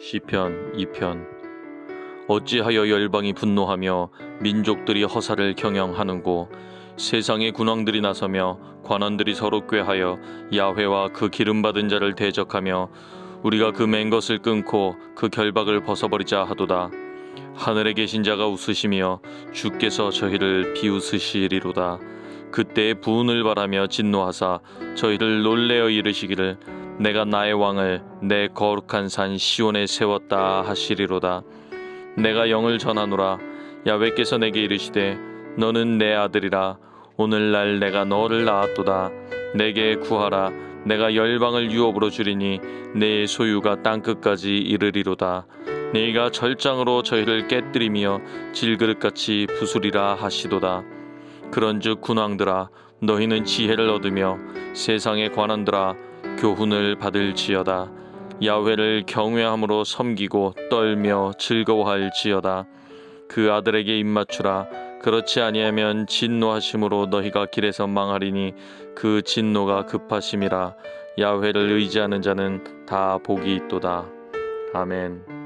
시편 2편. 어찌하여 열방이 분노하며 민족들이 허사를 경영하는고 세상의 군왕들이 나서며 관원들이 서로 꾀하여 야훼와 그 기름 받은 자를 대적하며 우리가 그 맨 것을 끊고 그 결박을 벗어버리자 하도다. 하늘에 계신 자가 웃으시며 주께서 저희를 비웃으시리로다. 그때 부운을 바라며 진노하사 저희를 놀래어 이르시기를 내가 나의 왕을 내 거룩한 산 시온에 세웠다 하시리로다. 내가 영을 전하노라. 야외께서 내게 이르시되 너는 내 아들이라. 오늘날 내가 너를 낳았도다. 내게 구하라. 내가 열방을 유업으로 주리니 내 소유가 땅 끝까지 이르리로다. 네가 절장으로 저희를 깨뜨리며 질그릇같이 부수리라 하시도다. 그런즉 군왕들아 너희는 지혜를 얻으며 세상의 관원들아 교훈을 받을지어다. 야훼를 경외함으로 섬기고 떨며 즐거워할지어다. 그 아들에게 입맞추라. 그렇지 아니하면 진노하심으로 너희가 길에서 망하리니 그 진노가 급하심이라. 야훼를 의지하는 자는 다 복이 있도다. 아멘